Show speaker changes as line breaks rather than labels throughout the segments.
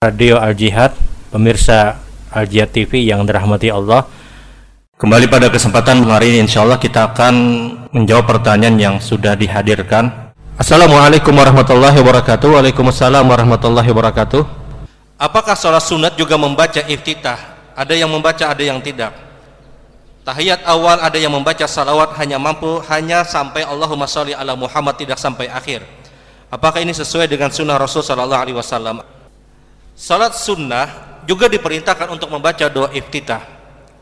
Radio Al Jihad, pemirsa Al Jihad TV yang dirahmati Allah. Kembali pada kesempatan hari ini insya Allah kita akan menjawab pertanyaan yang sudah dihadirkan. Assalamualaikum warahmatullahi wabarakatuh. Waalaikumsalam warahmatullahi wabarakatuh. Apakah sholat sunat juga membaca iftitah? Ada yang membaca, ada yang tidak. Tahiyat awal ada yang membaca salawat hanya mampu hanya sampai Allahumma sholli ala Muhammad tidak sampai akhir. Apakah ini sesuai dengan sunnah Rasul Sallallahu Alaihi Wasallam? Salat sunnah juga diperintahkan untuk membaca doa iftitah.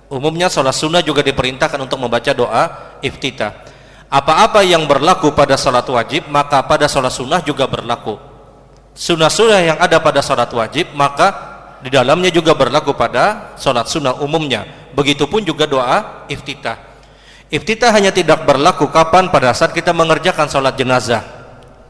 Umumnya salat sunnah juga diperintahkan untuk membaca doa iftitah. Apa-apa yang berlaku pada salat wajib, maka pada salat sunnah juga berlaku. Sunnah-sunnah yang ada pada salat wajib, maka di dalamnya juga berlaku pada salat sunnah umumnya. Begitupun juga doa iftitah. Iftitah hanya tidak berlaku kapan pada saat kita mengerjakan salat jenazah.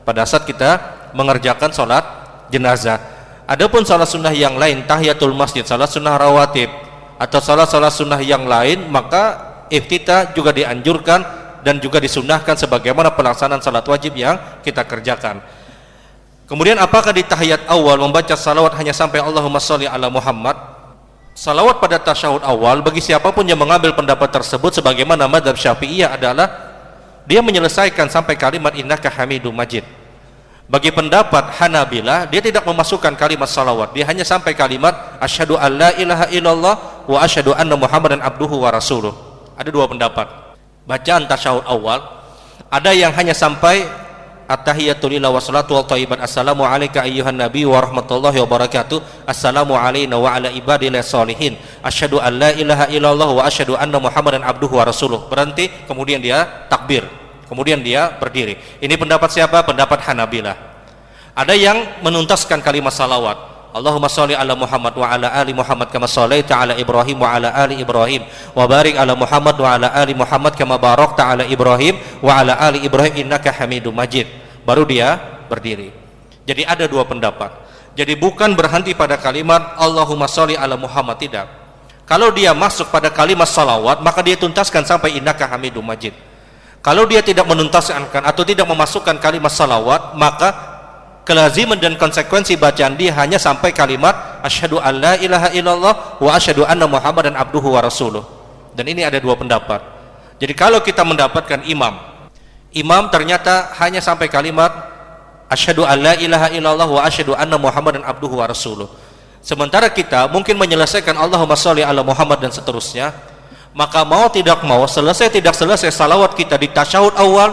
Pada saat kita mengerjakan salat jenazah Adapun salat sunnah yang lain tahiyatul masjid, salat sunnah rawatib atau salat-salat sunnah yang lain maka iftitah juga dianjurkan dan juga disunahkan sebagaimana pelaksanaan salat wajib yang kita kerjakan. Kemudian apakah di tahiyat awal membaca salawat hanya sampai Allahumma sholli ala Muhammad? Salawat pada tasyahud awal bagi siapa pun yang mengambil pendapat tersebut sebagaimana madhab syafi'iyah adalah dia menyelesaikan sampai kalimat innaka hamidum majid bagi pendapat Hanabila dia tidak memasukkan kalimat salawat. Dia hanya sampai kalimat asyhadu alla ilaha illallah wa asyhadu anna muhammadan abduhu wa rasuluh. Ada dua pendapat. Bacaan tasyahud awal ada yang hanya sampai at-tahiyatul lillah wa salatu wa thayyiban assalamu alayka ayyuhan nabi wa rahmatullahi wa barakatuh assalamu alayna wa ala ibadillah salihin asyhadu an la ilaha illallah wa asyhadu anna muhammadan abduhu wa rasuluh. Berhenti kemudian dia takbir Kemudian dia berdiri. Ini pendapat siapa? Pendapat Hanabilah. Ada yang menuntaskan kalimat salawat. Allahumma sholli ala Muhammad wa ala ali Muhammad kama shallaita ala Ibrahim wa ala ali Ibrahim wa barik ala Muhammad wa ala ali Muhammad kama barakta ala Ibrahim wa ala ali Ibrahim innaka Hamidum Majid. Baru dia berdiri. Jadi ada dua pendapat. Jadi bukan berhenti pada kalimat Allahumma sholli ala Muhammad tidak. Kalau dia masuk pada kalimat salawat maka dia tuntaskan sampai innaka Hamidum Majid. Kalau dia tidak menuntaskan atau tidak memasukkan kalimat salawat, maka kelaziman dan konsekuensi bacaan dia hanya sampai kalimat asyhadu alla ilaha illallah wa asyhadu anna muhammadan abduhu wa rasuluh. Dan ini ada dua pendapat. Jadi kalau kita mendapatkan imam, imam ternyata hanya sampai kalimat asyhadu alla ilaha illallah wa asyhadu anna muhammadan abduhu wa rasuluh. Sementara kita mungkin menyelesaikan Allahumma sholli ala Muhammad dan seterusnya, maka mau tidak mau selesai tidak selesai salawat kita di tasyahud awal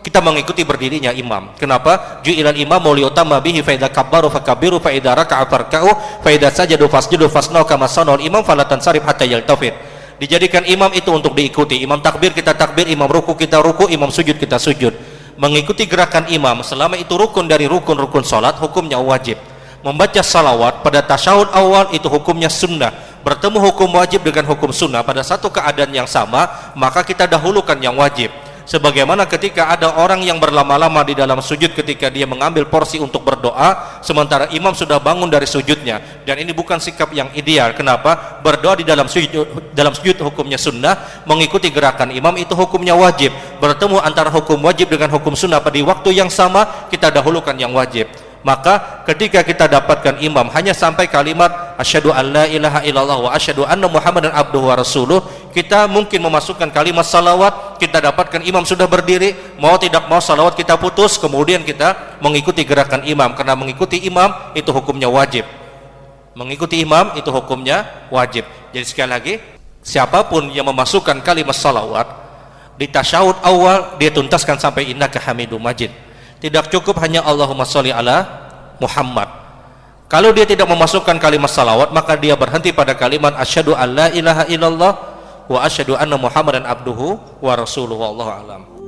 kita mengikuti berdirinya imam. Kenapa? Ju'ilal imam liutama bihi fa kabbaru fakabbiru fa idza raka'a farka'u fa idza sajadu fasjudu fasnau kama sanal imam falatan sarif hatta yaltafit. Dijadikan imam itu untuk diikuti. Imam takbir kita takbir imam ruku kita ruku imam sujud kita sujud. Mengikuti gerakan imam selama itu rukun dari rukun-rukun salat hukumnya wajib. Membaca salawat pada tasyahud awal itu hukumnya sunnah bertemu hukum wajib dengan hukum sunnah pada satu keadaan yang sama maka kita dahulukan yang wajib. Sebagaimana ketika ada orang yang berlama-lama di dalam sujud ketika dia mengambil porsi untuk berdoa sementara imam sudah bangun dari sujudnya. Dan ini bukan sikap yang ideal. Kenapa? Berdoa di dalam sujud dalam sujud hukumnya sunnah mengikuti gerakan imam itu hukumnya wajib. Bertemu antara hukum wajib dengan hukum sunnah pada waktu yang sama kita dahulukan yang wajib maka ketika kita dapatkan imam hanya sampai kalimat asyhadu alla ilaha illallah wa asyhadu anna muhammadan abduhu wa rasuluh kita mungkin memasukkan kalimat salawat kita dapatkan imam sudah berdiri mau tidak mau salawat kita putus kemudian kita mengikuti gerakan imam. Karena mengikuti imam itu hukumnya wajib. Mengikuti imam itu hukumnya wajib. Jadi sekali lagi siapa pun yang memasukkan kalimat salawat di tasyahud awal dia tuntaskan sampai innaka hamidum majid tidak cukup hanya Allahumma sholli ala Muhammad. Kalau dia tidak memasukkan kalimat salawat, maka dia berhenti pada kalimat asyhadu alla ilaha illallah wa asyhadu anna Muhammadan abduhu wa rasuluhu wallahu alam.